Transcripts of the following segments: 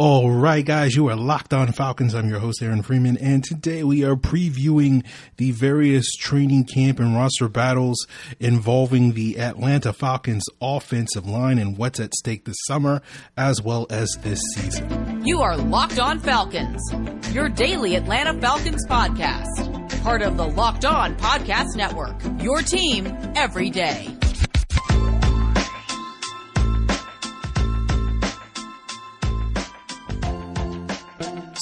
All right, guys, you are locked on Falcons. I'm your host, Aaron Freeman, and today we are previewing the various training camp and roster battles involving the Atlanta Falcons offensive line and what's at stake this summer as well as this season. You are Locked On Falcons, your daily Atlanta Falcons podcast, part of the Locked On Podcast Network, your team every day.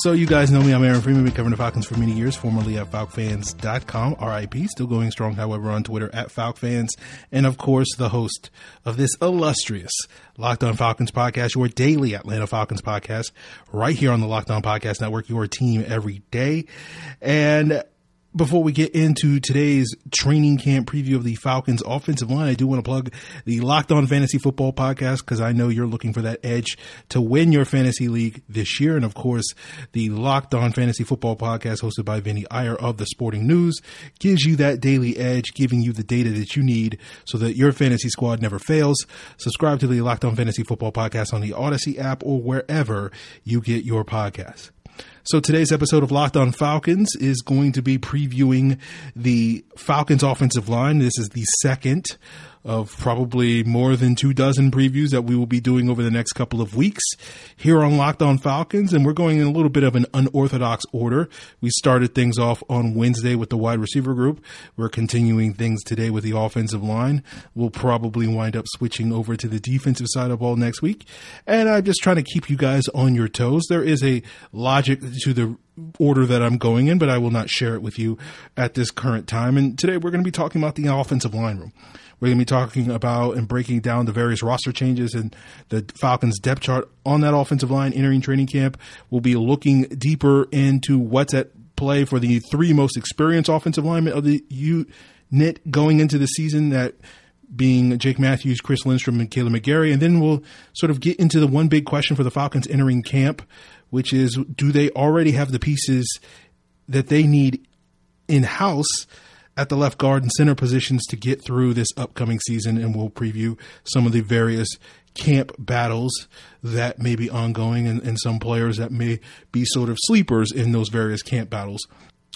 So you guys know me. I'm Aaron Freeman. Been covering the Falcons for many years, formerly at FalcFans.com, RIP. Still going strong, however, on Twitter at FalcFans. And of course, the host of this illustrious Locked On Falcons podcast, your daily Atlanta Falcons podcast, right here on the Locked On Podcast Network, your team every day. And before we get into today's training camp preview of the Falcons offensive line, I do want to plug the Locked On Fantasy Football podcast because I know you're looking for that edge to win your fantasy league this year. And of course, the Locked On Fantasy Football podcast hosted by Vinny Iyer of the Sporting News gives you that daily edge, giving you the data that you need so that your fantasy squad never fails. Subscribe to the Locked On Fantasy Football podcast on the Audacy app or wherever you get your podcasts. So today's episode of Locked On Falcons is going to be previewing the Falcons offensive line. This is the second of probably more than two dozen previews that we will be doing over the next couple of weeks here on Locked On Falcons. And we're going in a little bit of an unorthodox order. We started things off on Wednesday with the wide receiver group. We're continuing things today with the offensive line. We'll probably wind up switching over to the defensive side of ball next week. And I'm just trying to keep you guys on your toes. There is a logic to the order that I'm going in, but I will not share it with you at this current time. And today we're going to be talking about the offensive line room. We're going to be talking about and breaking down the various roster changes and the Falcons depth chart on that offensive line entering training camp. We'll be looking deeper into what's at play for the three most experienced offensive linemen of the unit going into the season that being Jake Matthews, Chris Lindstrom, and Kaleb McGary. And then we'll sort of get into the one big question for the Falcons entering camp, which is do they already have the pieces that they need in house at the left guard and center positions to get through this upcoming season? And we'll preview some of the various camp battles that may be ongoing and, and some players that may be sort of sleepers in those various camp battles.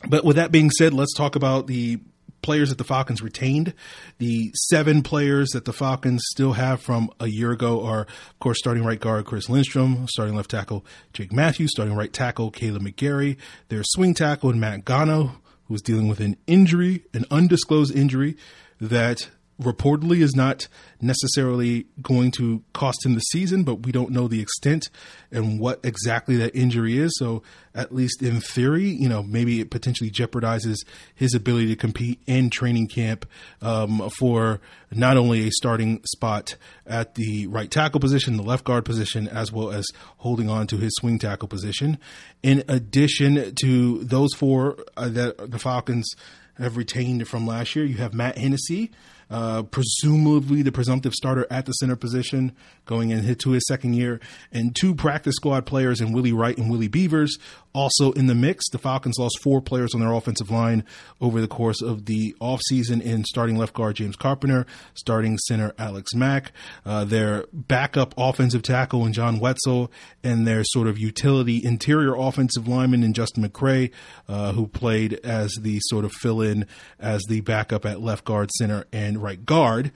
But with that being said, let's talk about the players that the Falcons retained. The seven players that the Falcons still have from a year ago are, of course, starting right guard Chris Lindstrom, starting left tackle Jake Matthews, starting right tackle Kaleb McGary, their swing tackle and Matt Gono, who's dealing with an injury, an undisclosed injury that reportedly is not necessarily going to cost him the season, but we don't know the extent and what exactly that injury is. So, at least in theory, you know, maybe it potentially jeopardizes his ability to compete in training camp um, for not only a starting spot at the right tackle position, the left guard position, as well as holding on to his swing tackle position. In addition to those four uh, that the Falcons have retained from last year, you have Matt Hennessy uh, presumably the presumptive starter at the center position going into his second year, and two practice squad players in Willie Wright and Willie Beavers also in the mix. The Falcons lost four players on their offensive line over the course of the offseason in starting left guard James Carpenter, starting center Alex Mack, uh, their backup offensive tackle in John Wetzel, and their sort of utility interior offensive lineman in Justin McCray, uh, who played as the sort of fill in as the backup at left guard, center, and right guard.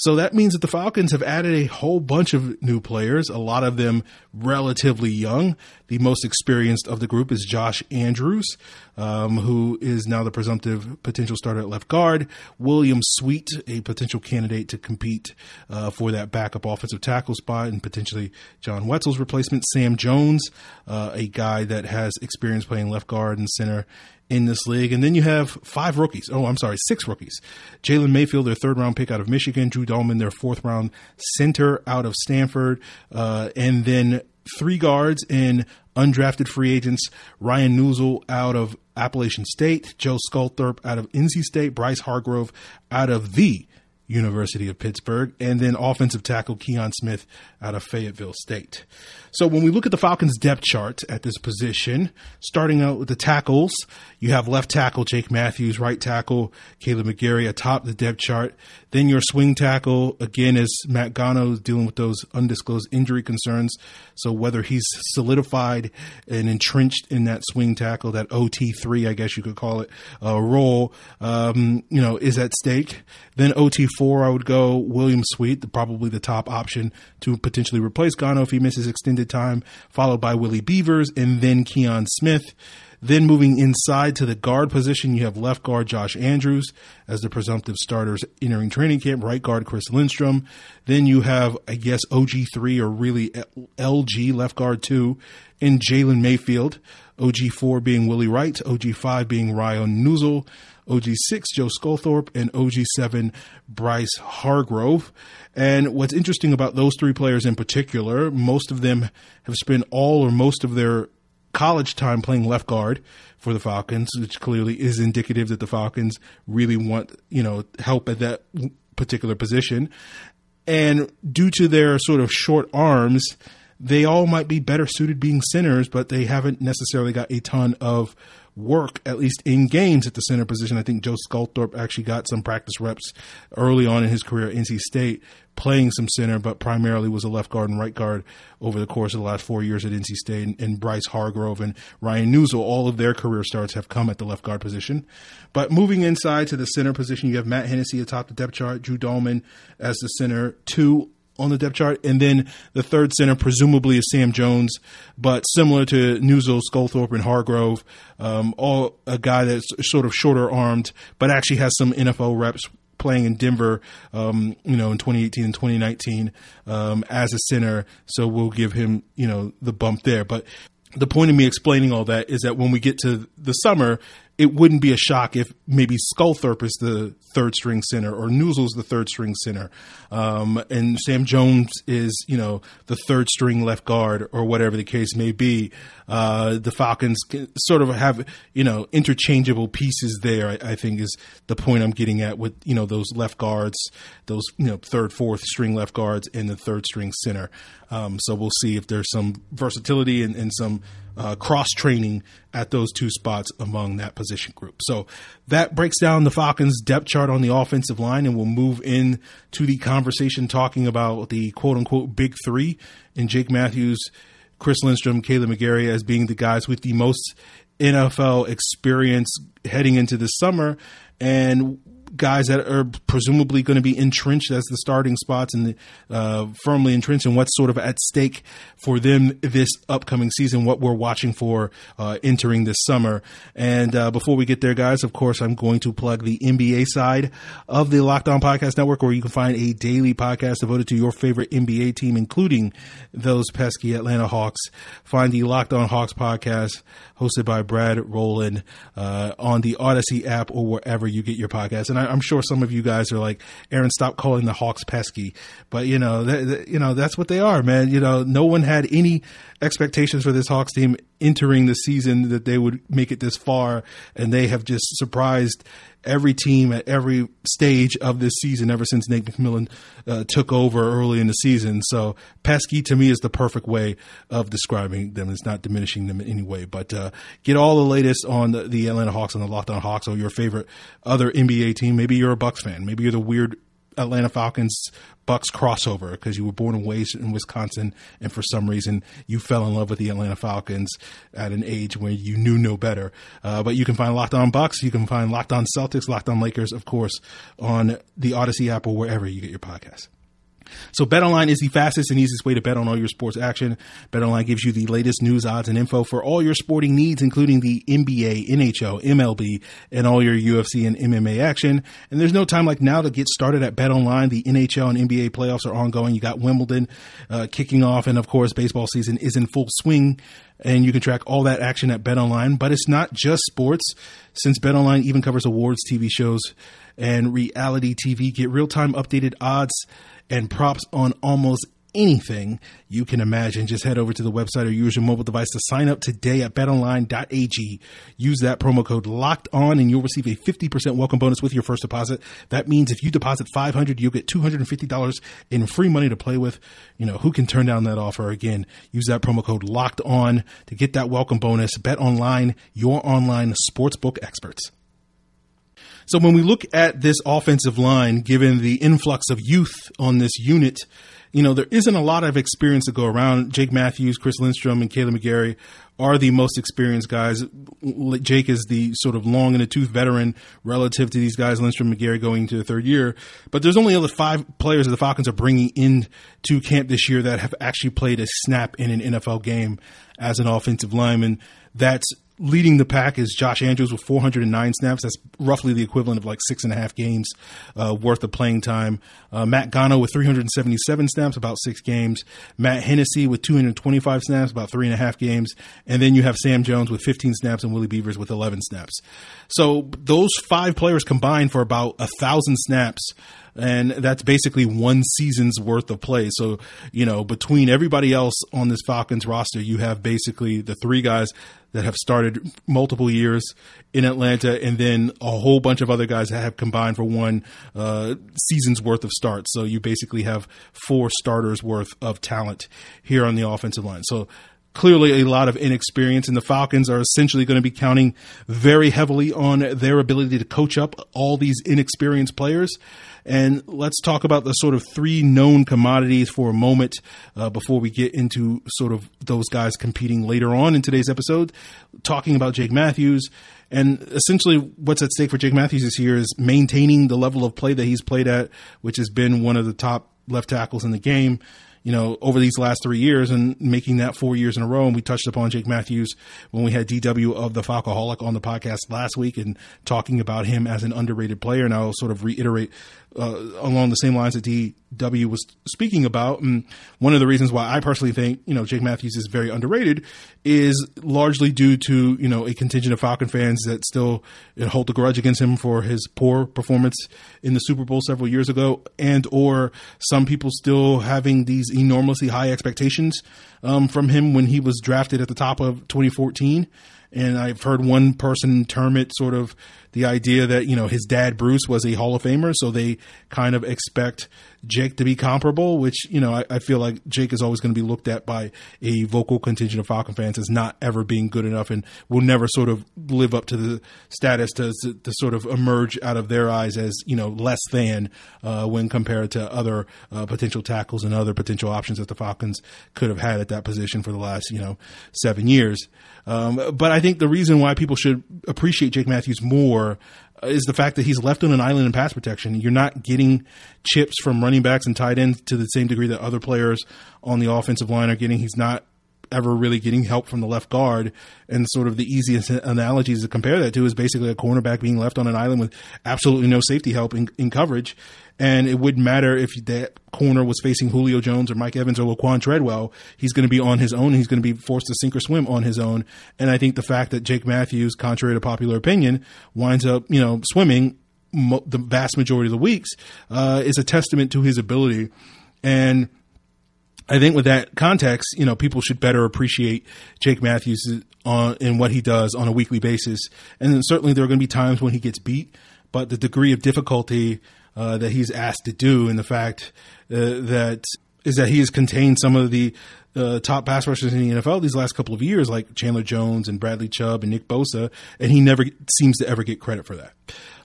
So that means that the Falcons have added a whole bunch of new players, a lot of them relatively young. The most experienced of the group is Josh Andrews, um, who is now the presumptive potential starter at left guard. William Sweet, a potential candidate to compete uh, for that backup offensive tackle spot, and potentially John Wetzel's replacement. Sam Jones, uh, a guy that has experience playing left guard and center in this league. And then you have five rookies. Oh, I'm sorry, six rookies. Jalen Mayfield, their third round pick out of Michigan. Drew Dalman, their fourth round center out of Stanford. Uh, and then three guards in undrafted free agents Ryan Neuzil out of Appalachian State, Joe Sculthorpe out of NC State, Bryce Hargrove out of the University of Pittsburgh, and then offensive tackle Kion Smith out of Fayetteville State. So when we look at the Falcons depth chart at this position, starting out with the tackles, you have left tackle Jake Matthews, right tackle Kaleb McGary atop the depth chart. Then your swing tackle, again, is Matt Gono is dealing with those undisclosed injury concerns. So whether he's solidified and entrenched in that swing tackle, that OT3, I guess you could call it, uh, role, um, you know, is at stake. Then OT4, I would go William Sweet, probably the top option to potentially replace Gono if he misses extended time, followed by Willie Beavers and then Kion Smith. Then moving inside to the guard position, you have left guard Josh Andrews as the presumptive starters entering training camp, right guard Chris Lindstrom. Then you have, I guess, OG3 or really LG, left guard 2, in Jalen Mayfield. OG4 being Willie Wright, OG5 being Ryan Neuzil, OG6 Joe Sculthorpe, and OG7 Bryce Hargrove. And what's interesting about those three players in particular, most of them have spent all or most of their college time playing left guard for the Falcons, which clearly is indicative that the Falcons really want, you know, help at that particular position. And due to their sort of short arms, they all might be better suited being centers, but they haven't necessarily got a ton of work, at least in games at the center position. I think Joe Sculthorpe actually got some practice reps early on in his career at NC State, playing some center, but primarily was a left guard and right guard over the course of the last four years at NC State. And, and Bryce Hargrove and Ryan Neuzil, all of their career starts have come at the left guard position. But moving inside to the center position, you have Matt Hennessy atop the depth chart, Drew Dalman as the center, two on the depth chart. And then the third center presumably is Sam Jones, but similar to Neuzil, Sculthorpe, and Hargrove, um, all a guy that's sort of shorter armed, but actually has some NFL reps playing in Denver, um, you know, in 2018 and 2019 um, as a center. So we'll give him, you know, the bump there. But the point of me explaining all that is that when we get to the summer, it wouldn't be a shock if maybe Sculthorpe is the third string center or Neuzil's the third string center, um, and Sam Jones is you know the third string left guard or whatever the case may be. Uh, the Falcons sort of have you know interchangeable pieces there. I, I, think is the point I'm getting at with you know those left guards, those you know third, fourth string left guards, and the third string center. Um, so we'll see if there's some versatility and, and some uh, cross training at those two spots among that position group. So that breaks down the Falcons' depth chart on the offensive line, and we'll move in to the conversation talking about the quote unquote big three in Jake Matthews, Chris Lindstrom, Kaleb McGary as being the guys with the most NFL experience heading into the summer. And guys that are presumably going to be entrenched as the starting spots and uh, firmly entrenched and what's sort of at stake for them this upcoming season, what we're watching for uh, entering this summer. And uh, before we get there, guys, of course, I'm going to plug the NBA side of the Locked On Podcast Network, where you can find a daily podcast devoted to your favorite NBA team, including those pesky Atlanta Hawks. Find the Locked On Hawks podcast hosted by Brad Rowland uh, on the Audacy app or wherever you get your podcast. And I, am sure some of you guys are like, Aaron, stop calling the Hawks pesky. But you know, th- th- you know that's what they are, man. You know, no one had any expectations for this Hawks team entering the season that they would make it this far, and they have just surprised every team at every stage of this season ever since Nate McMillan uh, took over early in the season. So pesky to me is the perfect way of describing them. It's not diminishing them in any way. But uh, get all the latest on the, the Atlanta Hawks and the Locked On Hawks or your favorite other NBA team. Maybe you're a Bucks fan. Maybe you're the weird Atlanta Falcons Bucks crossover because you were born and raised in Wisconsin, and for some reason you fell in love with the Atlanta Falcons at an age where you knew no better. Uh, but you can find Locked On Bucks, you can find Locked On Celtics, Locked On Lakers, of course, on the Audacy app or wherever you get your podcasts. So BetOnline is the fastest and easiest way to bet on all your sports action. BetOnline gives you the latest news, odds, and info for all your sporting needs, including the NBA, NHL, MLB, and all your UFC and MMA action. And there's no time like now to get started at BetOnline. The NHL and NBA playoffs are ongoing. You got Wimbledon uh, kicking off, and of course, baseball season is in full swing. And you can track all that action at BetOnline. But it's not just sports, since BetOnline even covers awards, TV shows, and reality TV. Get real time updated odds and props on almost anything you can imagine. Just head over to the website or use your mobile device to sign up today at betonline.ag. Use that promo code locked on and you'll receive a 50% welcome bonus with your first deposit. That means if you deposit 500, you'll get $250 in free money to play with. You know, who can turn down that offer? Again, use that promo code locked on to get that welcome bonus. Bet online, your online sportsbook experts. So when we look at this offensive line, given the influx of youth on this unit, you know, there isn't a lot of experience to go around. Jake Matthews, Chris Lindstrom, and Kaleb McGary are the most experienced guys. Jake is the sort of long in the tooth veteran relative to these guys, Lindstrom, McGary going into the third year. But there's only other five players that the Falcons are bringing in to camp this year that have actually played a snap in an NFL game as an offensive lineman. That's leading the pack is Josh Andrews with 409 snaps. That's roughly the equivalent of like six and a half games uh, worth of playing time. Uh, Matt Gono with 377 snaps, about six games. Matt Hennessy with 225 snaps, about three and a half games. And then you have Sam Jones with 15 snaps and Willie Beavers with 11 snaps. So those five players combined for about a thousand snaps and that's basically one season's worth of play. So, you know, between everybody else on this Falcons roster, you have basically the three guys that have started multiple years in Atlanta, and then a whole bunch of other guys that have combined for one uh, season's worth of starts. So you basically have four starters worth of talent here on the offensive line. So clearly a lot of inexperience, and the Falcons are essentially going to be counting very heavily on their ability to coach up all these inexperienced players. And let's talk about the sort of three known commodities for a moment uh, before we get into sort of those guys competing later on in today's episode. Talking about Jake Matthews. And essentially, what's at stake for Jake Matthews this year is maintaining the level of play that he's played at, which has been one of the top left tackles in the game you know, over these last three years and making that four years in a row. And we touched upon Jake Matthews when we had DW of the Falcoholic on the podcast last week and talking about him as an underrated player. And I'll sort of reiterate uh, along the same lines that DW was speaking about. And one of the reasons why I personally think, you know, Jake Matthews is very underrated is largely due to, you know, a contingent of Falcon fans that still hold the grudge against him for his poor performance in the Super Bowl several years ago and or some people still having these enormously high expectations um, from him when he was drafted at the top of 2014 and I've heard one person term it sort of the idea that you know his dad Bruce was a Hall of Famer, so they kind of expect Jake to be comparable. Which you know I, I feel like Jake is always going to be looked at by a vocal contingent of Falcon fans as not ever being good enough, and will never sort of live up to the status to, to, to sort of emerge out of their eyes as you know less than uh, when compared to other uh, potential tackles and other potential options that the Falcons could have had at that position for the last you know seven years. Um, but I think the reason why people should appreciate Jake Matthews more Uh, is the fact that he's left on an island in pass protection. You're not getting chips from running backs and tight ends to the same degree that other players on the offensive line are getting. He's not ever really getting help from the left guard. And sort of the easiest analogies to compare that to is basically a cornerback being left on an island with absolutely no safety help in, in coverage. And it wouldn't matter if that corner was facing Julio Jones or Mike Evans or Laquan Treadwell. He's going to be on his own. He's going to be forced to sink or swim on his own. And I think the fact that Jake Matthews, contrary to popular opinion, winds up, you know, swimming mo- the vast majority of the weeks uh, is a testament to his ability. And I think with that context, you know, people should better appreciate Jake Matthews on in what he does on a weekly basis. And then certainly there are going to be times when he gets beat, but the degree of difficulty uh, that he's asked to do, and the fact uh, that is that he has contained some of the uh, top pass rushers in the NFL these last couple of years, like Chandler Jones and Bradley Chubb and Nick Bosa, and he never seems to ever get credit for that.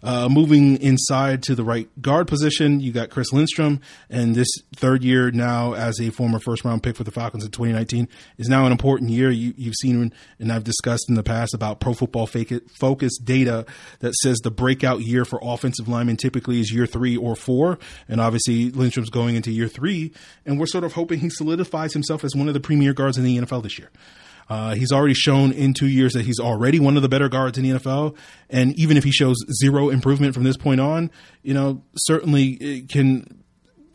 Uh, moving inside to the right guard position, you got Chris Lindstrom, and this third year now as a former first round pick for the Falcons in 2019 is now an important year. You, have seen, and I've discussed in the past about Pro Football Focus data that says the breakout year for offensive linemen typically is year three or four, and obviously Lindstrom's going into year three, and we're sort of hoping he solidifies himself as one of the premier guards in the NFL this year. Uh, he's already shown in two years that he's already one of the better guards in the NFL. And even if he shows zero improvement from this point on, you know, certainly can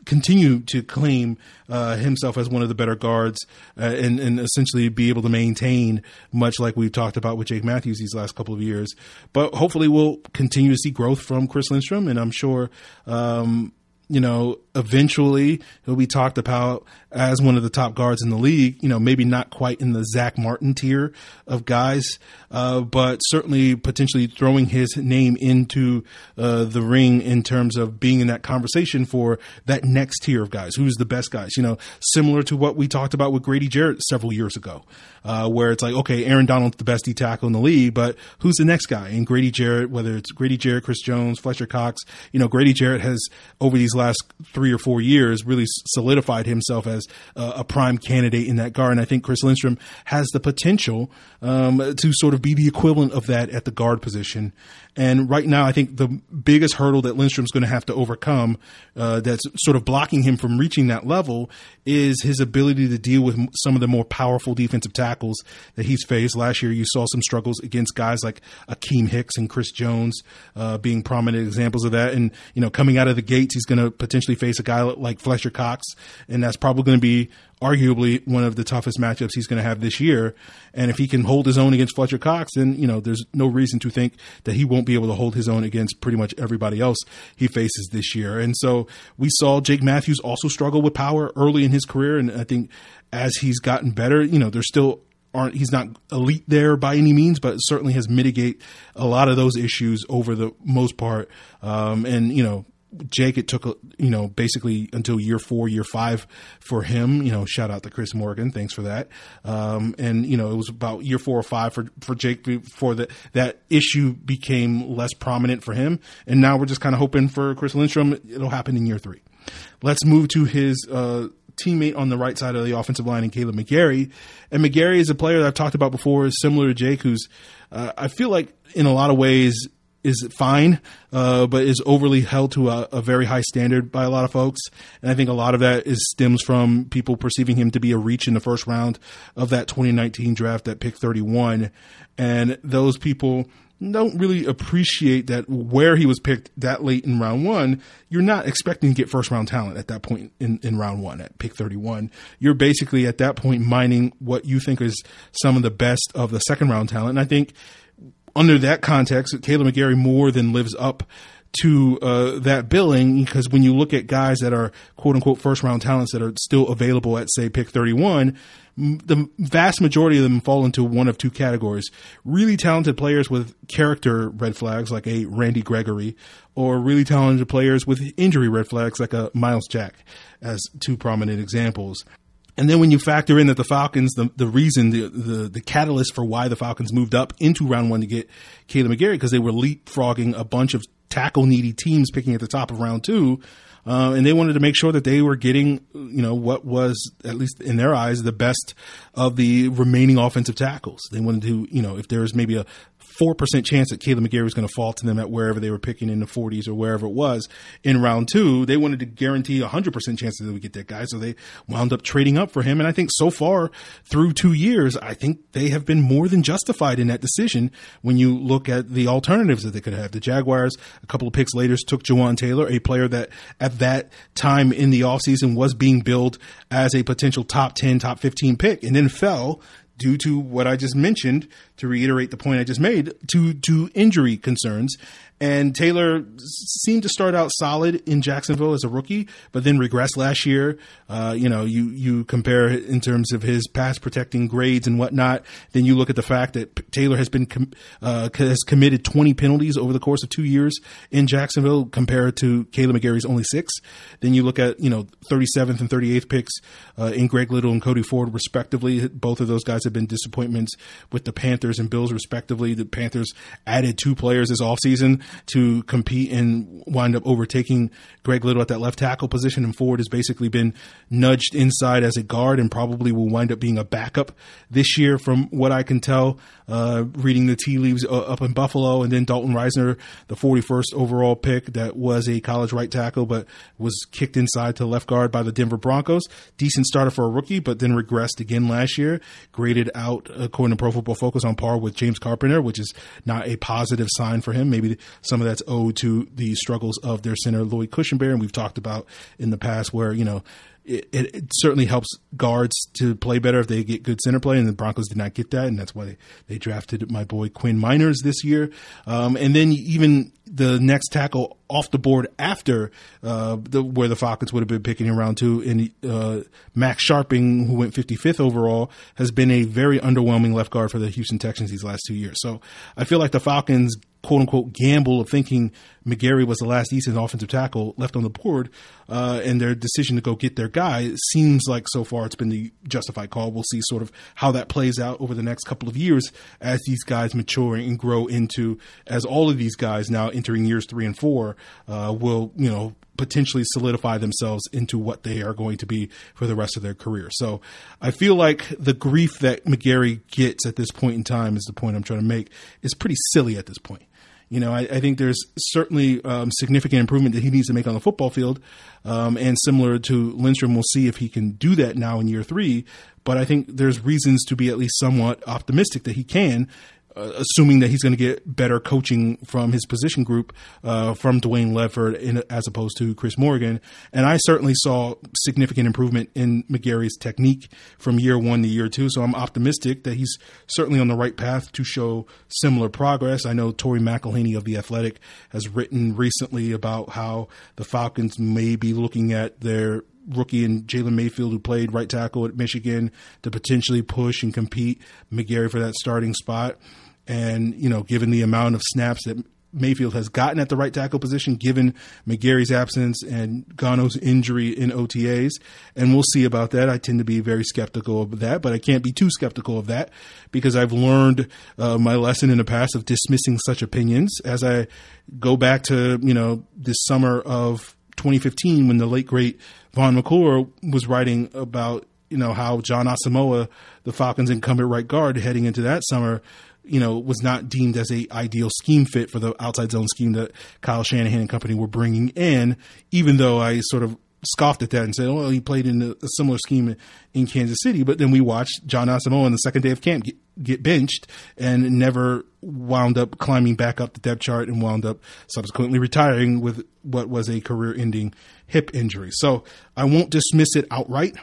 continue to claim uh, himself as one of the better guards uh, and, and, essentially be able to maintain, much like we've talked about with Jake Matthews these last couple of years. But hopefully, we'll continue to see growth from Chris Lindstrom, and I'm sure. Um, you know, eventually he'll be talked about as one of the top guards in the league. You know, maybe not quite in the Zack Martin tier of guys, uh, but certainly potentially throwing his name into uh, the ring in terms of being in that conversation for that next tier of guys. Who's the best guys? You know, similar to what we talked about with Grady Jarrett several years ago, uh, where it's like, okay, Aaron Donald's the best D tackle in the league, but who's the next guy? And Grady Jarrett, whether it's Grady Jarrett, Chris Jones, Fletcher Cox, you know, Grady Jarrett has over these last three or four years really solidified himself as a prime candidate in that guard. And I think Chris Lindstrom has the potential um, to sort of be the equivalent of that at the guard position. And right now, I think the biggest hurdle that Lindstrom's going to have to overcome uh, that's sort of blocking him from reaching that level is his ability to deal with some of the more powerful defensive tackles that he's faced. Last year, you saw some struggles against guys like Akiem Hicks and Chris Jones uh, being prominent examples of that. And, you know, coming out of the gates, he's going to potentially face a guy like Fletcher Cox, and that's probably going to be arguably one of the toughest matchups he's going to have this year. And if he can hold his own against Fletcher Cox, then, you know, there's no reason to think that he won't be able to hold his own against pretty much everybody else he faces this year. And so we saw Jake Matthews also struggle with power early in his career. And I think as he's gotten better, you know, there's still aren't he's not elite there by any means, but certainly has mitigate a lot of those issues over the most part. Um, and you know, Jake, it took, you know, basically until year four, year five for him, you know, shout out to Chris Morgan. Thanks for that. Um, and, you know, it was about year four or five for, for Jake before that, that issue became less prominent for him. And now we're just kind of hoping for Chris Lindstrom. It'll happen in year three. Let's move to his, uh, teammate on the right side of the offensive line and Kaleb McGary. And McGary is a player that I've talked about before, is similar to Jake, who's, uh, I feel like in a lot of ways is fine, uh, but is overly held to a, a, very high standard by a lot of folks. And I think a lot of that is stems from people perceiving him to be a reach in the first round of that 2019 draft at pick 31. And those people don't really appreciate that where he was picked that late in round one, you're not expecting to get first round talent at that point in, in round one at pick 31. You're basically at that point mining what you think is some of the best of the second round talent. And I think under that context, Kaleb McGary more than lives up to uh, that billing because when you look at guys that are quote unquote first round talents that are still available at say pick 31 the vast majority of them fall into one of two categories. Really talented players with character red flags like a randy gregory or really talented players with injury red flags like a myles jack as two prominent examples and then when you factor in that the Falcons, the, the reason, the, the, the catalyst for why the Falcons moved up into round one to get Kaleb McGary, because they were leapfrogging a bunch of tackle needy teams picking at the top of round two. Uh, and they wanted to make sure that they were getting, you know, what was, at least in their eyes, the best of the remaining offensive tackles. They wanted to, you know, if there was maybe a 4% chance that Kaleb McGary was going to fall to them at wherever they were picking in the 40s or wherever it was in round two. They wanted to guarantee a 100% chance that they would get that guy. So they wound up trading up for him. And I think so far through two years, I think they have been more than justified in that decision when you look at the alternatives that they could have. The Jaguars, a couple of picks later, took Jawaan Taylor, a player that at that time in the offseason was being billed as a potential top 10, top 15 pick and then fell due to what I just mentioned, to reiterate the point I just made, to to injury concerns. And Taylor seemed to start out solid in Jacksonville as a rookie, but then regressed last year. Uh, you know, you, you compare in terms of his pass protecting grades and whatnot. Then you look at the fact that Taylor has been, com- uh, has committed 20 penalties over the course of two years in Jacksonville compared to Kaleb McGary's only six. Then you look at, you know, 37th and 38th picks, uh, in Greg Little and Cody Ford respectively. Both of those guys have been disappointments with the Panthers and Bills respectively. The Panthers added two players this offseason to compete and wind up overtaking Greg Little at that left tackle position. And Ford has basically been nudged inside as a guard and probably will wind up being a backup this year, from what I can tell, uh, reading the tea leaves uh, up in Buffalo. And then Dalton Risner, the 41st overall pick, that was a college right tackle, but was kicked inside to left guard by the Denver Broncos. Decent starter for a rookie, but then regressed again last year. Graded out, according to Pro Football Focus, on par with James Carpenter, which is not a positive sign for him. Maybe some of that's owed to the struggles of their center, Lloyd Cushenberry. And we've talked about in the past where, you know, it, it, certainly helps guards to play better if they get good center play, and the Broncos did not get that, and that's why they, they drafted my boy Quinn Meinerz this year. Um, and then even the next tackle off the board after uh, the, where the Falcons would have been picking in round two, and uh, Max Scharping, who went 55th overall, has been a very underwhelming left guard for the Houston Texans these last two years. So I feel like the Falcons quote unquote gamble of thinking McGary was the last decent offensive tackle left on the board, uh, and their decision to go get their guy seems like so far it's been the justified call. We'll see sort of how that plays out over the next couple of years as these guys mature and grow into, as all of these guys now entering years three and four uh, will, you know, potentially solidify themselves into what they are going to be for the rest of their career. So I feel like the grief that McGary gets at this point in time is the point I'm trying to make is pretty silly at this point. You know, I, I think there's certainly um, significant improvement that he needs to make on the football field. Um, and similar to Lindstrom, we'll see if he can do that now in year three. But I think there's reasons to be at least somewhat optimistic that he can assuming that he's going to get better coaching from his position group uh, from Dwayne Ledford in, as opposed to Chris Morgan. And I certainly saw significant improvement in McGary's technique from year one to year two. So I'm optimistic that he's certainly on the right path to show similar progress. I know Tori McElhaney of The Athletic has written recently about how the Falcons may be looking at their rookie and Jalen Mayfield, who played right tackle at Michigan, to potentially push and compete McGary for that starting spot. And, you know, given the amount of snaps that Mayfield has gotten at the right tackle position, given McGary's absence and Gono's injury in OTAs. And we'll see about that. I tend to be very skeptical of that, but I can't be too skeptical of that because I've learned uh, my lesson in the past of dismissing such opinions as I go back to, you know, this summer of 2015 when the late great Vaughn McClure was writing about, you know, how Jon Asamoah, the Falcons incumbent right guard heading into that summer, you know, was not deemed as a ideal scheme fit for the outside zone scheme that Kyle Shanahan and company were bringing in, even though I sort of scoffed at that and said, oh, well, he played in a, a similar scheme in Kansas City. But then we watched Jon Asamoah on the second day of camp get, get, benched and never wound up climbing back up the depth chart and wound up subsequently retiring with what was a career ending hip injury. So I won't dismiss it outright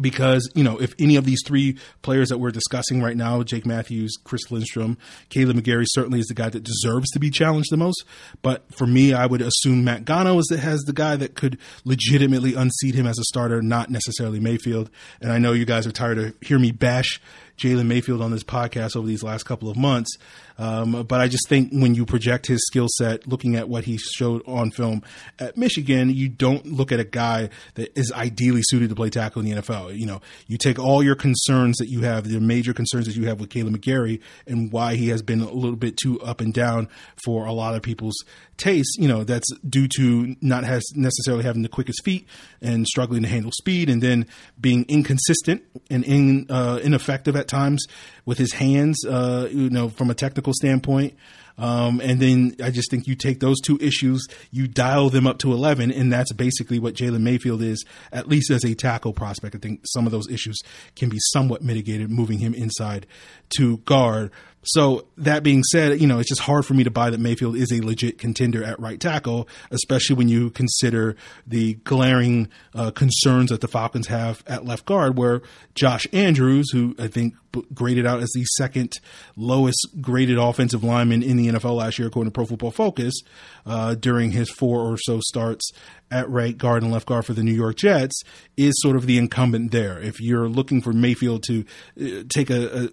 because you know if any of these three players that we're discussing right now, Jake Matthews, Chris Lindstrom, Kaleb McGary, certainly is the guy that deserves to be challenged the most. But for me, I would assume Matt Gono is the, has the guy that could legitimately unseat him as a starter, not necessarily Mayfield. And I know you guys are tired of hear me bash Jalen Mayfield on this podcast over these last couple of months. Um, but I just think when you project his skill set, looking at what he showed on film at Michigan, you don't look at a guy that is ideally suited to play tackle in the NFL. You know, you take all your concerns that you have, the major concerns that you have with Kaleb McGary and why he has been a little bit too up and down for a lot of people's taste. You know, that's due to not has necessarily having the quickest feet and struggling to handle speed, and then being inconsistent and in, uh, ineffective at times with his hands. Uh, you know, from a technical standpoint. Um, and then I just think you take those two issues, you dial them up to 11, and that's basically what Jalen Mayfield is, at least as a tackle prospect. I think some of those issues can be somewhat mitigated, moving him inside to guard. So that being said, you know, it's just hard for me to buy that Mayfield is a legit contender at right tackle, especially when you consider the glaring uh, concerns that the Falcons have at left guard, where Josh Andrews, who I think graded out as the second lowest graded offensive lineman in the NFL last year, according to Pro Football Focus, uh, during his four or so starts at right guard and left guard for the New York Jets, is sort of the incumbent there. If you're looking for Mayfield to uh, take a, a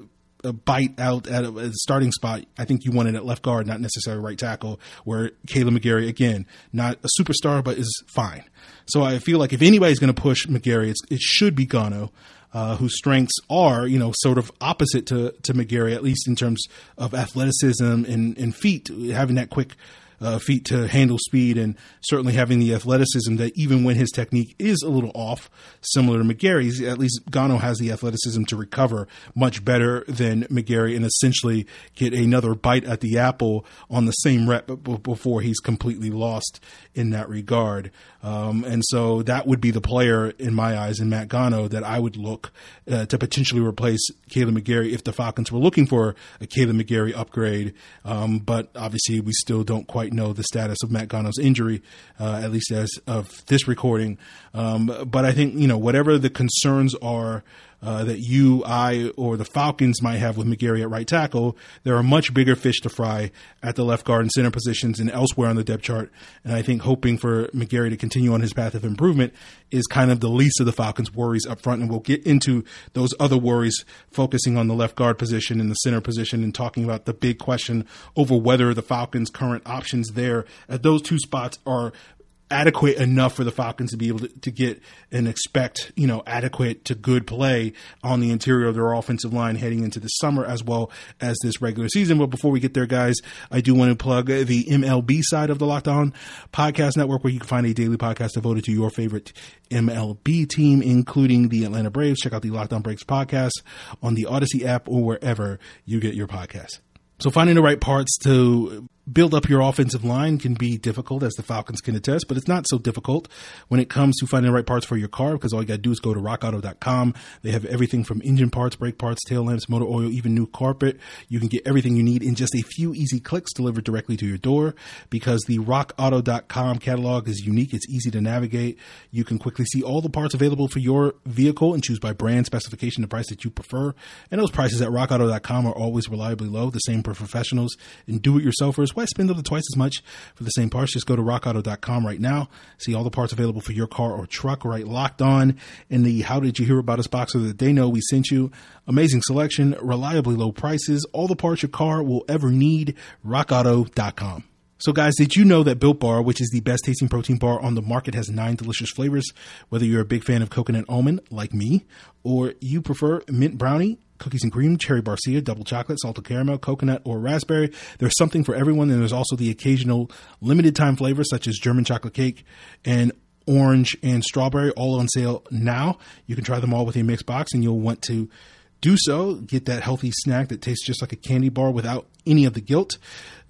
a bite out at a, starting spot, I think you want it at left guard, not necessarily right tackle, where Kaleb McGary, again, not a superstar, but is fine. So I feel like if anybody's going to push McGary, it should be Gono. Uh, whose strengths are, you know, sort of opposite to, to McGary, at least in terms of athleticism and, and feet, having that quick uh, feet to handle speed and certainly having the athleticism that even when his technique is a little off, similar to McGary's, at least Gono has the athleticism to recover much better than McGary and essentially get another bite at the apple on the same rep before he's completely lost in that regard. Um, and so that would be the player in my eyes in Matt Gono that I would look uh, to potentially replace Kaleb McGary if the Falcons were looking for a Kaleb McGary upgrade. Um, but obviously we still don't quite quite know the status of Matt Gono's injury, uh, at least as of this recording. Um, but I think you know whatever the concerns are uh, that you, I, or the Falcons might have with McGary at right tackle, there are much bigger fish to fry at the left guard and center positions and elsewhere on the depth chart. And I think hoping for McGary to continue on his path of improvement is kind of the least of the Falcons' worries up front. And we'll get into those other worries, focusing on the left guard position and the center position and talking about the big question over whether the Falcons' current options there at those two spots are adequate enough for the Falcons to be able to, to, get and expect, you know, adequate to good play on the interior of their offensive line heading into the summer as well as this regular season. But before we get there, guys, I do want to plug the MLB side of the Locked On Podcast Network, where you can find a daily podcast devoted to your favorite MLB team, including the Atlanta Braves. Check out the Locked On Braves podcast on the Audacy app or wherever you get your podcasts. So finding the right parts to build up your offensive line can be difficult, as the Falcons can attest, but it's not so difficult when it comes to finding the right parts for your car because all you got to do is go to rockauto.com. They have everything from engine parts, brake parts, tail lamps, motor oil, even new carpet. You can get everything you need in just a few easy clicks delivered directly to your door because the rockauto.com catalog is unique. It's easy to navigate. You can quickly see all the parts available for your vehicle and choose by brand, specification, the price that you prefer. And those prices at rockauto.com are always reliably low, the same for professionals and why spend up to twice as much for the same parts? Just go to rockauto.com right now. See all the parts available for your car or truck, right? Locked on in the How Did You Hear About Us box so that they know we sent you. Amazing selection, reliably low prices, all the parts your car will ever need. rockauto.com. So, guys, did you know that Built Bar, which is the best tasting protein bar on the market, has nine delicious flavors? Whether you're a big fan of coconut almond, like me, or you prefer mint brownie, cookies and cream, cherry barcia, double chocolate, salted caramel, coconut, or raspberry. There's something for everyone, and there's also the occasional limited time flavors such as German chocolate cake and orange and strawberry, all on sale now. You can try them all with a mixed box, and you'll want to do so. Get that healthy snack that tastes just like a candy bar without any of the guilt.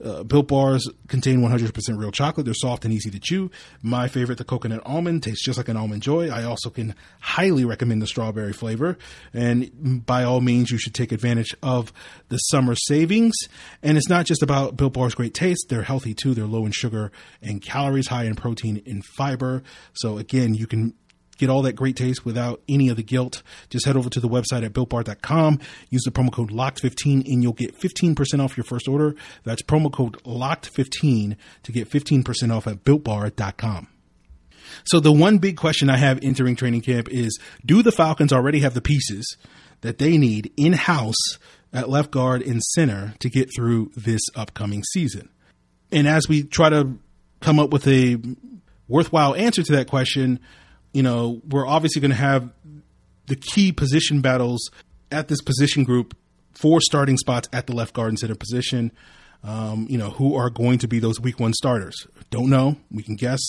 Uh, Built bars contain 100% real chocolate. They're soft and easy to chew. My favorite, the coconut almond, tastes just like an almond joy. I also can highly recommend the strawberry flavor. And by all means, you should take advantage of the summer savings. And it's not just about Built bar's great taste. They're healthy too. They're low in sugar and calories, high in protein and fiber. So again, you can Get all that great taste without any of the guilt. Just head over to the website at builtbar.com. Use the promo code LOCKED15 and you'll get 15% off your first order. That's promo code LOCKED15 to get 15% off at builtbar.com. So the one big question I have entering training camp is do the Falcons already have the pieces that they need in house at left guard and center to get through this upcoming season? And as we try to come up with a worthwhile answer to that question, you know, we're obviously going to have the key position battles at this position group for starting spots at the left guard and center position. Um, you know, who are going to be those week one starters? Don't know. We can guess.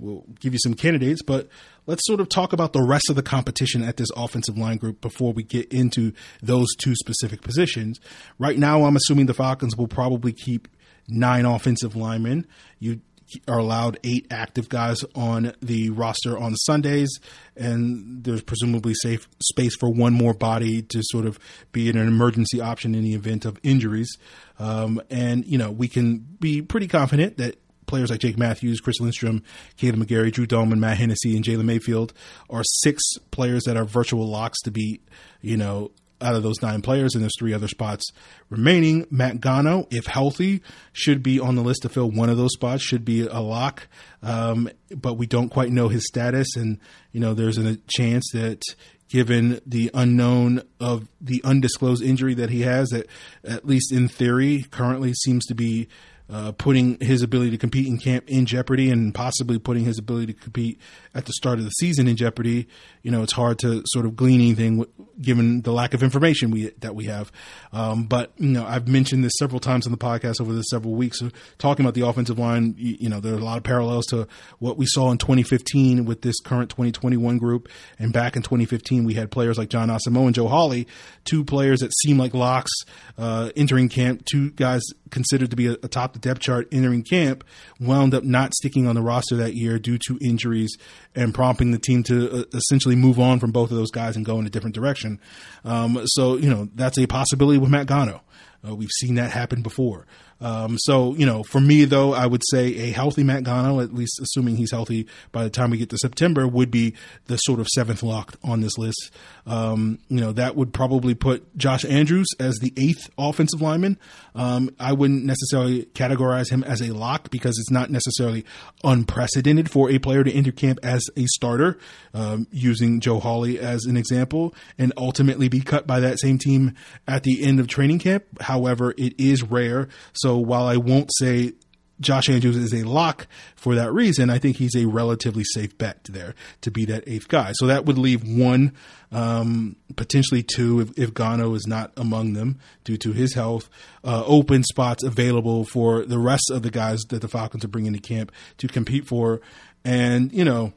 We'll give you some candidates, but let's sort of talk about the rest of the competition at this offensive line group before we get into those two specific positions. Right now, I'm assuming the Falcons will probably keep nine offensive linemen. You are allowed eight active guys on the roster on Sundays, and there's presumably safe space for one more body to sort of be in an emergency option in the event of injuries. Um, and you know, we can be pretty confident that players like Jake Matthews, Chris Lindstrom, Kaleb McGary, Drew Dalman, Matt Hennessy, and Jalen Mayfield are six players that are virtual locks to be, you know, out of those nine players, and there's three other spots remaining. Matt Gono, if healthy, should be on the list to fill one of those spots, should be a lock. Um, but we don't quite know his status, and you know there's a chance that given the unknown of the undisclosed injury that he has, that at least in theory currently seems to be uh, putting his ability to compete in camp in jeopardy and possibly putting his ability to compete at the start of the season in jeopardy. You know, it's hard to sort of glean anything given the lack of information we that we have. Um, but you know, I've mentioned this several times on the podcast over the several weeks, talking about the offensive line. You, you, know, there are a lot of parallels to what we saw in 2015 with this current 2021 group, and back in 2015 we had players like Jon Asamoah and Joe Hawley, two players that seem like locks uh, entering camp, two guys considered to be atop the depth chart entering camp, wound up not sticking on the roster that year due to injuries and prompting the team to uh, essentially move on from both of those guys and go in a different direction. Um, so, you know, that's a possibility with Matt Gono. Uh, we've seen that happen before. Um, so, you know, for me though, I would say a healthy Matt Gono, at least assuming he's healthy by the time we get to September, would be the sort of seventh lock on this list. Um, you know, that would probably put Josh Andrews as the eighth offensive lineman. Um, I wouldn't necessarily categorize him as a lock because it's not necessarily unprecedented for a player to enter camp as a starter, um, using Joe Hawley as an example, and ultimately be cut by that same team at the end of training camp. However, it is rare. So while I won't say Josh Andrews is a lock for that reason. I think he's a relatively safe bet there to be that eighth guy. So that would leave one, um, potentially two, if, if Gono is not among them due to his health, uh, open spots available for the rest of the guys that the Falcons are bringing to camp to compete for. And, you know,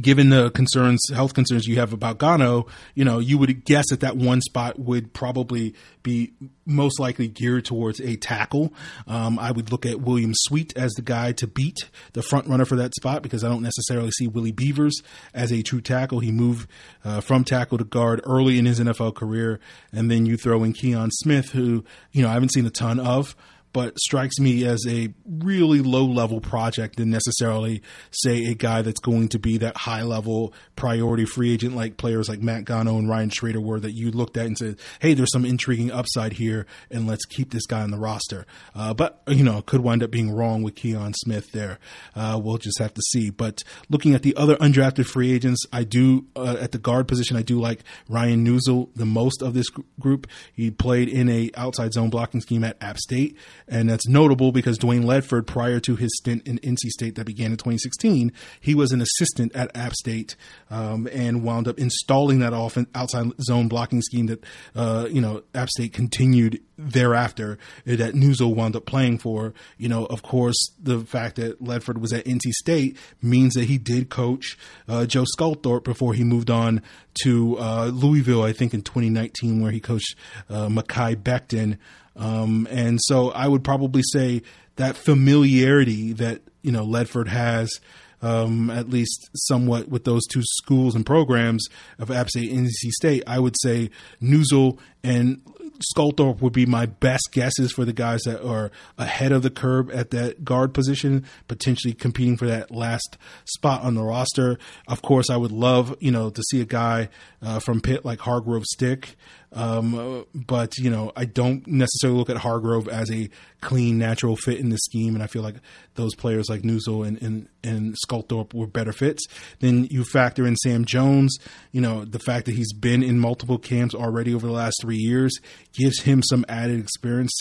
given the concerns, health concerns you have about Gono, you know, you would guess that that one spot would probably be most likely geared towards a tackle. Um, I would look at William Sweet as the guy to beat the front runner for that spot because I don't necessarily see Willie Beavers as a true tackle. He moved uh, from tackle to guard early in his NFL career, and then you throw in Kion Smith, who you know I haven't seen a ton of but strikes me as a really low level project than necessarily say a guy that's going to be that high level priority free agent like players like Matt Gono and Ryan Schraeder were that you looked at and said, hey, there's some intriguing upside here and let's keep this guy on the roster. Uh, but, you know, could wind up being wrong with Kion Smith there. Uh, we'll just have to see. But looking at the other undrafted free agents, I do, uh, at the guard position, I do like Ryan Neuzil the most of this group. He played in a outside zone blocking scheme at App State and that's notable because Dwayne Ledford, prior to his stint in NC State that began in 2016, he was an assistant at App State um, and wound up installing that often outside zone blocking scheme that uh, you know App State continued thereafter that Neuzil wound up playing for. You know, of course, the fact that Ledford was at NC State means that he did coach uh, Joe Sculthorpe before he moved on to uh, Louisville, I think in 2019, where he coached uh, Mekhi Becton. Um, and so I would probably say that familiarity that, you know, Ledford has, um, at least somewhat with those two schools and programs of App State and NC State, I would say Neuzil and Sculthorpe would be my best guesses for the guys that are ahead of the curve at that guard position, potentially competing for that last spot on the roster. Of course, I would love, you know, to see a guy uh, from Pitt like Hargrove Stick. Um, but you know, I don't necessarily look at Hargrove as a clean, natural fit in the scheme, and I feel like those players like Neuzil and, and, and Sculthorpe were better fits. Then you factor in Sam Jones. You know, the fact that he's been in multiple camps already over the last three years gives him some added experience.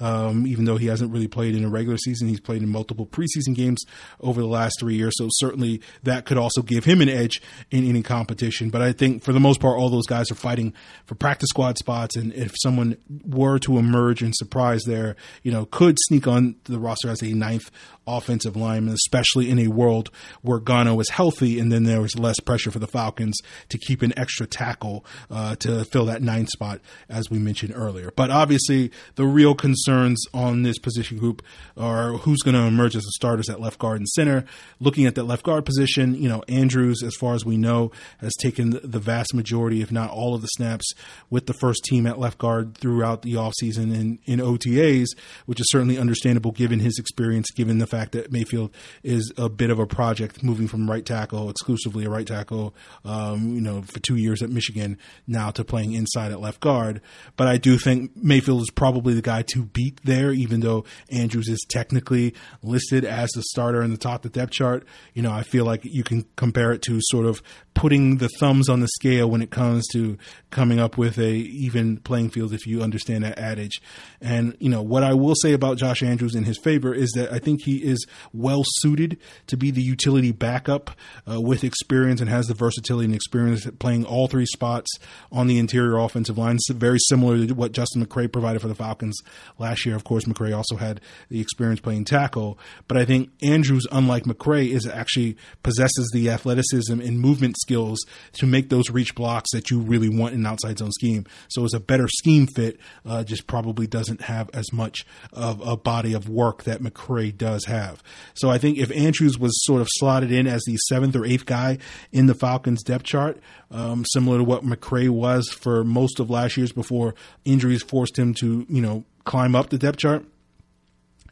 Um, even though he hasn't really played in a regular season, he's played in multiple preseason games over the last three years. So certainly that could also give him an edge in any competition. But I think for the most part, all those guys are fighting for practice squad spots. And if someone were to emerge and surprise there, you know, could sneak on the roster as a ninth offensive lineman, especially in a world where Gono is healthy and then there was less pressure for the Falcons to keep an extra tackle uh, to fill that ninth spot, as we mentioned earlier. But obviously, the real concerns on this position group are who's going to emerge as the starters at left guard and center. Looking at that left guard position, you know, Andrews, as far as we know, has taken the vast majority, if not all of the snaps with the first team at left guard throughout the offseason and in OTAs, which is certainly understandable given his experience, given the fact that Mayfield is a bit of a project moving from right tackle, exclusively a right tackle, um, you know, for two years at Michigan, now to playing inside at left guard. But I do think Mayfield is probably the guy to beat there, even though Andrews is technically listed as the starter in the top of the depth chart. You know, I feel like you can compare it to sort of putting the thumbs on the scale when it comes to coming up with a even playing field if you understand that adage. And you know what I will say about Josh Andrews in his favor is that I think he is well suited to be the utility backup uh, with experience and has the versatility and experience playing all three spots on the interior offensive line. It's very similar to what Justin McCray provided for the Falcons last year. Of course, McCray also had the experience playing tackle, but I think Andrews, unlike McCray, is actually possesses the athleticism and movement skills to make those reach blocks that you really want in an outside zone scheme. So it's a better scheme fit, uh, just probably doesn't have as much of a body of work that McCray does have. So I think if Andrews was sort of slotted in as the seventh or eighth guy in the Falcons depth chart, um, similar to what McCray was for most of last year's before injuries forced him to, you know, climb up the depth chart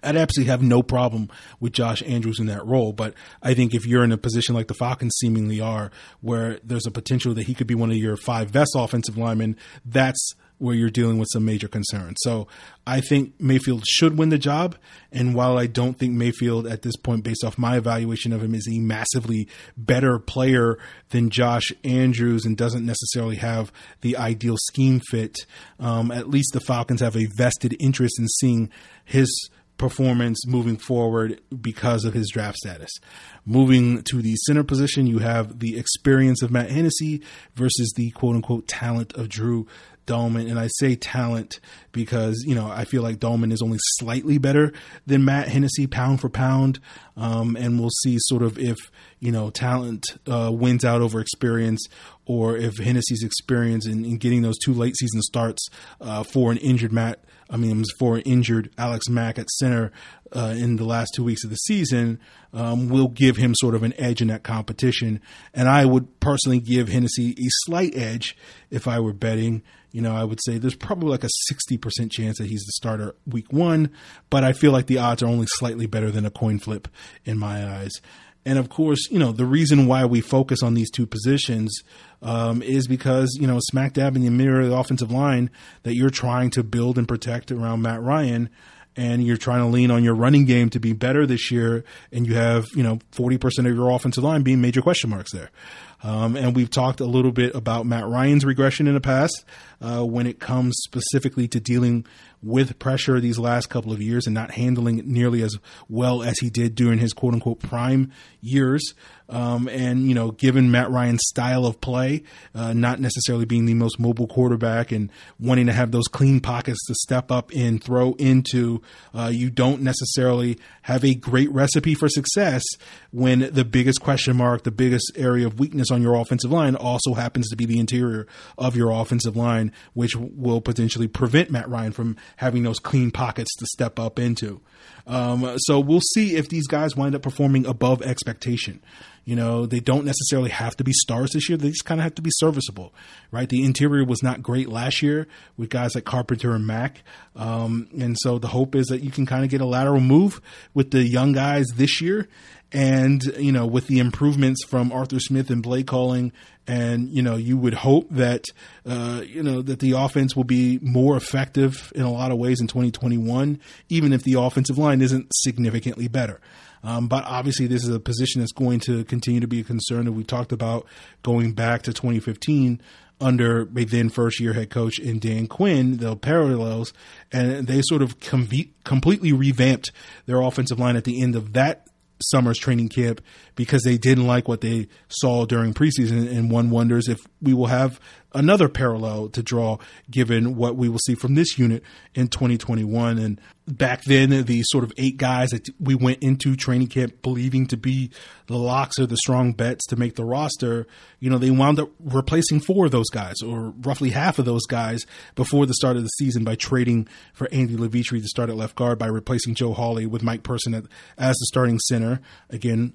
I'd absolutely have no problem with Josh Andrews in that role. But I think if you're in a position like the Falcons seemingly are, where there's a potential that he could be one of your five best offensive linemen, that's where you're dealing with some major concerns. So I think Mayfield should win the job. And while I don't think Mayfield at this point, based off my evaluation of him, is a massively better player than Josh Andrews and doesn't necessarily have the ideal scheme fit, um, at least the Falcons have a vested interest in seeing his performance moving forward because of his draft status. Moving to the center position, you have the experience of Matt Hennessy versus the quote unquote talent of Drew Dalman. And I say talent because, you know, I feel like Dolman is only slightly better than Matt Hennessy pound for pound. Um, and we'll see sort of if, you know, talent uh, wins out over experience or if Hennessy's experience in, in getting those two late season starts uh, for an injured Matt I mean, for an injured Alex Mack at center uh, in the last two weeks of the season um, will give him sort of an edge in that competition. And I would personally give Hennessy a slight edge if I were betting. You know, I would say there's probably like a 60% chance that he's the starter week one, but I feel like the odds are only slightly better than a coin flip in my eyes. And of course, you know, the reason why we focus on these two positions um, is because, you know, smack dab in the middle of the offensive line that you're trying to build and protect around Matt Ryan and you're trying to lean on your running game to be better this year, and you have, you know, 40% of your offensive line being major question marks there. Um, and we've talked a little bit about Matt Ryan's regression in the past uh, when it comes specifically to dealing with pressure these last couple of years and not handling it nearly as well as he did during his quote unquote prime years. Um, and, you know, given Matt Ryan's style of play, uh, not necessarily being the most mobile quarterback and wanting to have those clean pockets to step up and throw into, uh, you don't necessarily have a great recipe for success when the biggest question mark, the biggest area of weakness on your offensive line also happens to be the interior of your offensive line, which will potentially prevent Matt Ryan from having those clean pockets to step up into. Um, so we'll see if these guys wind up performing above expectation. You know, they don't necessarily have to be stars this year. They just kind of have to be serviceable, right? The interior was not great last year with guys like Carpenter and Mack. Um, and so the hope is that you can kind of get a lateral move with the young guys this year. And, you know, with the improvements from Arthur Smith and play calling and you know you would hope that uh, you know that the offense will be more effective in a lot of ways in 2021, even if the offensive line isn't significantly better. Um, but obviously, this is a position that's going to continue to be a concern that we talked about going back to 2015 under a then first year head coach in Dan Quinn, the parallels, and they sort of com- completely revamped their offensive line at the end of that summer's training camp because they didn't like what they saw during preseason. And one wonders if we will have another parallel to draw given what we will see from this unit in 2021. And back then, the sort of eight guys that we went into training camp believing to be the locks or the strong bets to make the roster, you know, they wound up replacing four of those guys or roughly half of those guys before the start of the season by trading for Andy Levitre to start at left guard by replacing Joe Hawley with Mike Person as the starting center. Again,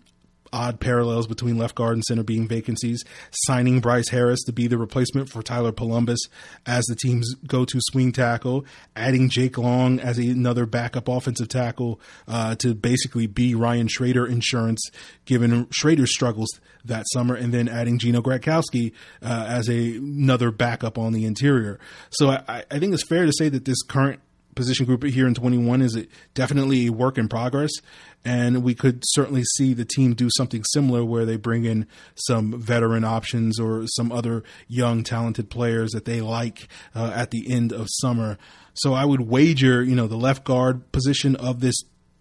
odd parallels between left guard and center being vacancies, signing Bryce Harris to be the replacement for Tyler Polumbus as the team's go to swing tackle, adding Jake Long as another backup offensive tackle uh, to basically be Ryan Schraeder insurance, given Schraeder's struggles that summer, and then adding Gino Gradkowski uh, as a, another backup on the interior. So I, I think it's fair to say that this current position group here in 21 is definitely a work in progress. And we could certainly see the team do something similar where they bring in some veteran options or some other young, talented players that they like uh, at the end of summer. So I would wager, you know, the left guard position of this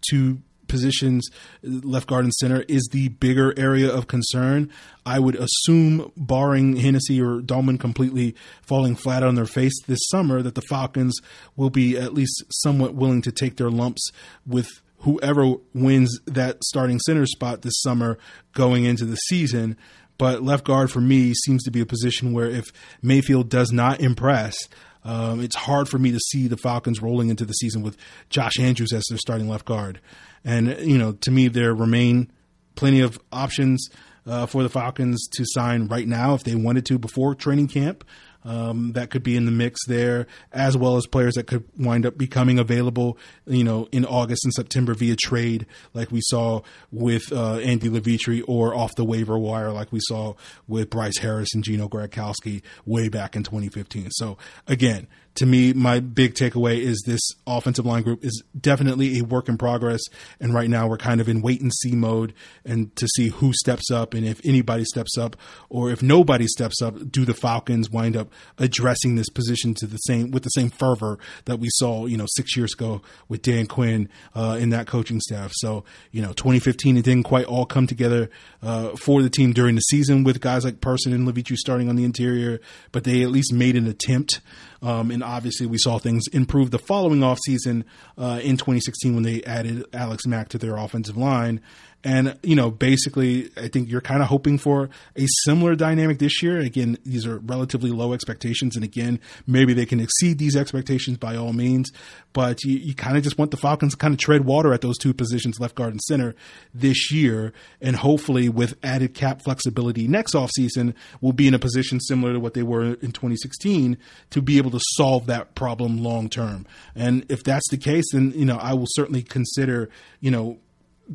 two positions, left guard and center, is the bigger area of concern. I would assume, barring Hennessy or Dalman completely falling flat on their face this summer, that the Falcons will be at least somewhat willing to take their lumps with whoever wins that starting center spot this summer going into the season. But left guard for me seems to be a position where if Mayfield does not impress, um, it's hard for me to see the Falcons rolling into the season with Josh Andrews as their starting left guard. And, you know, to me, there remain plenty of options uh, for the Falcons to sign right now if they wanted to before training camp. Um, that could be in the mix there, as well as players that could wind up becoming available, you know, in August and September via trade, like we saw with uh, Andy Levitre, or off the waiver wire, like we saw with Bryce Harris and Gino Gradkowski way back in 2015. So again, to me, my big takeaway is this offensive line group is definitely a work in progress. And right now we're kind of in wait and see mode and to see who steps up and if anybody steps up or if nobody steps up, do the Falcons wind up addressing this position to the same, with the same fervor that we saw, you know, six years ago with Dan Quinn, uh, in that coaching staff. So, you know, 2015, it didn't quite all come together, uh, for the team during the season with guys like Person and Levitre starting on the interior, but they at least made an attempt. Um, and obviously, we saw things improve the following offseason uh, in 2016 when they added Alex Mack to their offensive line. And, you know, basically, I think you're kind of hoping for a similar dynamic this year. Again, these are relatively low expectations. And again, maybe they can exceed these expectations by all means. But you, you kind of just want the Falcons to kind of tread water at those two positions, left guard and center, this year. And hopefully, with added cap flexibility next offseason, we'll be in a position similar to what they were in 2016 to be able to solve that problem long term. And if that's the case, then, you know, I will certainly consider, you know,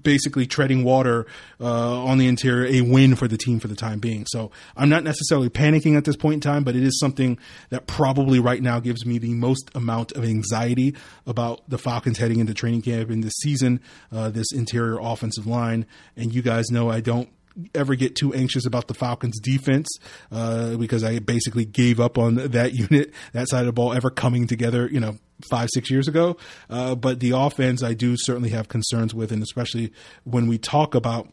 basically treading water uh, on the interior a win for the team for the time being. So I'm not necessarily panicking at this point in time, but it is something that probably right now gives me the most amount of anxiety about the Falcons heading into training camp in this season, uh, this interior offensive line. And you guys know I don't ever get too anxious about the Falcons defense uh, because I basically gave up on that unit, that side of the ball ever coming together, you know, five, six years ago. Uh, but the offense, I do certainly have concerns with, and especially when we talk about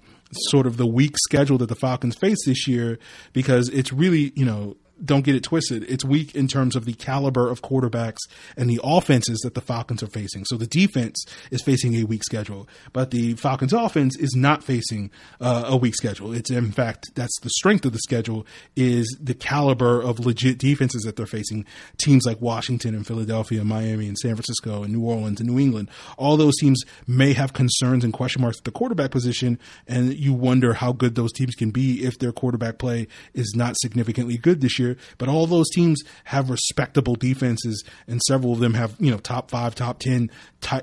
sort of the weak schedule that the Falcons face this year, because it's really, you know, don't get it twisted. It's weak in terms of the caliber of quarterbacks and the offenses that the Falcons are facing. So the defense is facing a weak schedule, but the Falcons offense is not facing uh, a weak schedule. It's in fact, that's the strength of the schedule is the caliber of legit defenses that they're facing. Teams like Washington and Philadelphia, Miami and San Francisco and New Orleans and New England. All those teams may have concerns and question marks at the quarterback position. And you wonder how good those teams can be if their quarterback play is not significantly good this year year, but all those teams have respectable defenses, and several of them have you know top five, top ten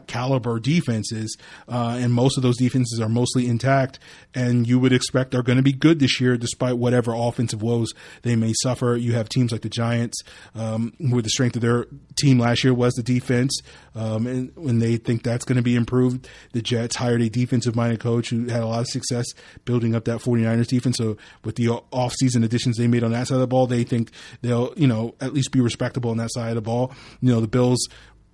caliber defenses, uh, and most of those defenses are mostly intact, and you would expect are going to be good this year, despite whatever offensive woes they may suffer. You have teams like the Giants, um, where the strength of their team last year was the defense, um, and when they think that's going to be improved, the Jets hired a defensive minded coach who had a lot of success building up that 49ers defense. So with the offseason additions they made on that side of the ball, they think they'll, you know, at least be respectable on that side of the ball. You know, the Bills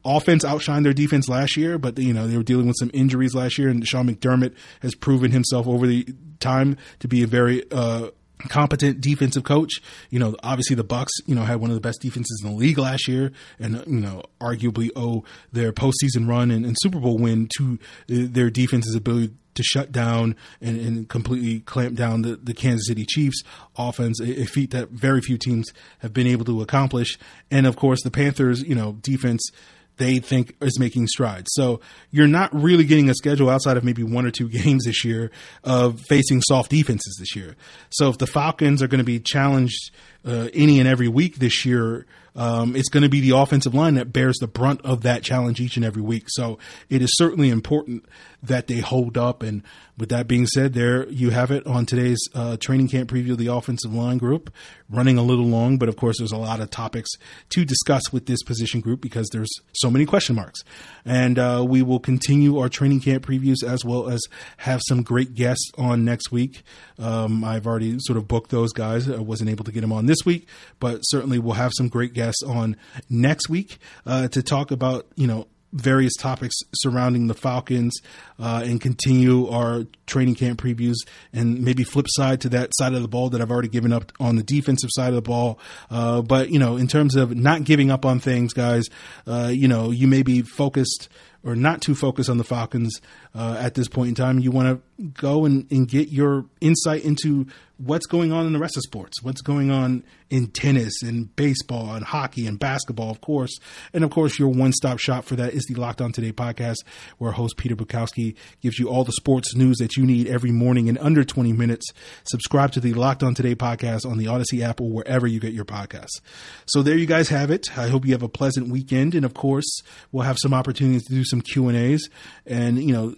offense outshined their defense last year, but you know they were dealing with some injuries last year, and Sean McDermott has proven himself over the time to be a very uh, competent defensive coach. You know, obviously the Bucks, you know, had one of the best defenses in the league last year, and you know, arguably owe their postseason run and, and Super Bowl win to their defense's ability to shut down and, and completely clamp down the, the, Kansas City Chiefs offense, a, a, feat that very few teams have been able to accomplish. And of course, the Panthers, you know, defense they think is making strides. So you're not really getting a schedule outside of maybe one or two games this year of facing soft defenses this year. So if the Falcons are going to be challenged uh, any and every week this year, um, it's going to be the offensive line that bears the brunt of that challenge each and every week. So it is certainly important that they hold up. And with that being said, there you have it on today's uh, training camp preview of the offensive line group. Running a little long, but of course, there's a lot of topics to discuss with this position group because there's so many question marks. And uh, we will continue our training camp previews as well as have some great guests on next week. Um, I've already sort of booked those guys. I wasn't able to get them on this week, but certainly we'll have some great guests on next week uh, to talk about, you know, various topics surrounding the Falcons uh, and continue our training camp previews and maybe flip side to that side of the ball that I've already given up on the defensive side of the ball. Uh, but, you know, in terms of not giving up on things, guys, uh, you know, you may be focused or not too focused on the Falcons uh, at this point in time. You want to go and, and get your insight into what's going on in the rest of sports, what's going on in tennis and baseball and hockey and basketball, of course. And of course, your one stop shop for that is the Locked On Today podcast, where host Peter Bukowski gives you all the sports news that you need every morning in under 20 minutes. Subscribe to the Locked On Today podcast on the Audacy app or wherever you get your podcasts. So there you guys have it. I hope you have a pleasant weekend. And of course, we'll have some opportunities to do some Q and A's and, you know,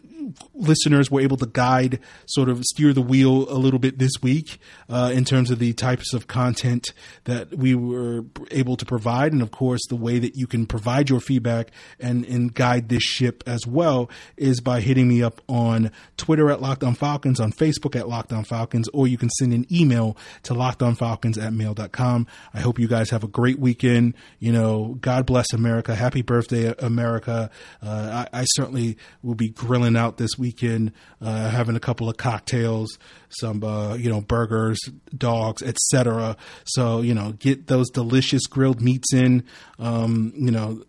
listeners were able to guide, sort of steer the wheel a little bit this week uh, in terms of the types of content that we were able to provide, and of course, the way that you can provide your feedback and and guide this ship as well is by hitting me up on Twitter at Locked On Falcons, on Facebook at Locked On Falcons, or you can send an email to lockedonfalcons at mail.com. I hope you guys have a great weekend. You know, God bless America. Happy birthday, America. Uh, I, I certainly will be grilling out this weekend, uh, having a couple of cocktails, some uh, you know burgers, dogs, etc. So you know, get those delicious grilled meats in. Um, you know,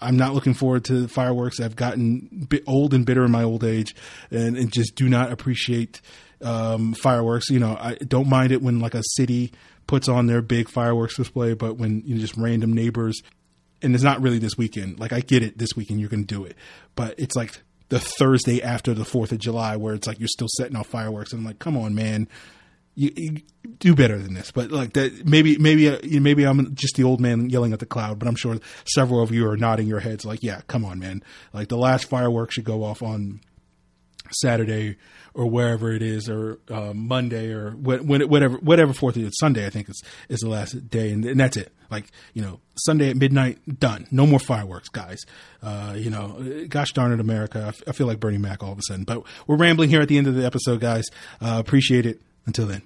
I'm not looking forward to fireworks. I've gotten old and bitter in my old age, and, and just do not appreciate um, fireworks. You know, I don't mind it when like a city puts on their big fireworks display, but when you know, just random neighbors, and it's not really this weekend. Like I get it, this weekend you're going to do it, but it's like the Thursday after the Fourth of July, where it's like you're still setting off fireworks. And I'm like, come on, man, you, you do better than this. But like that, maybe maybe uh, maybe I'm just the old man yelling at the cloud. But I'm sure several of you are nodding your heads, like, yeah, come on, man. Like the last fireworks should go off on Saturday or wherever it is, or uh, Monday or when, whatever whatever Fourth is Sunday. I think is is the last day, and, and, that's it. Like you know, Sunday at midnight, done. No more fireworks, guys. Uh, you know, gosh darn it, America. I, f- I feel like Bernie Mac all of a sudden. But we're rambling here at the end of the episode, guys. Uh, appreciate it. Until then.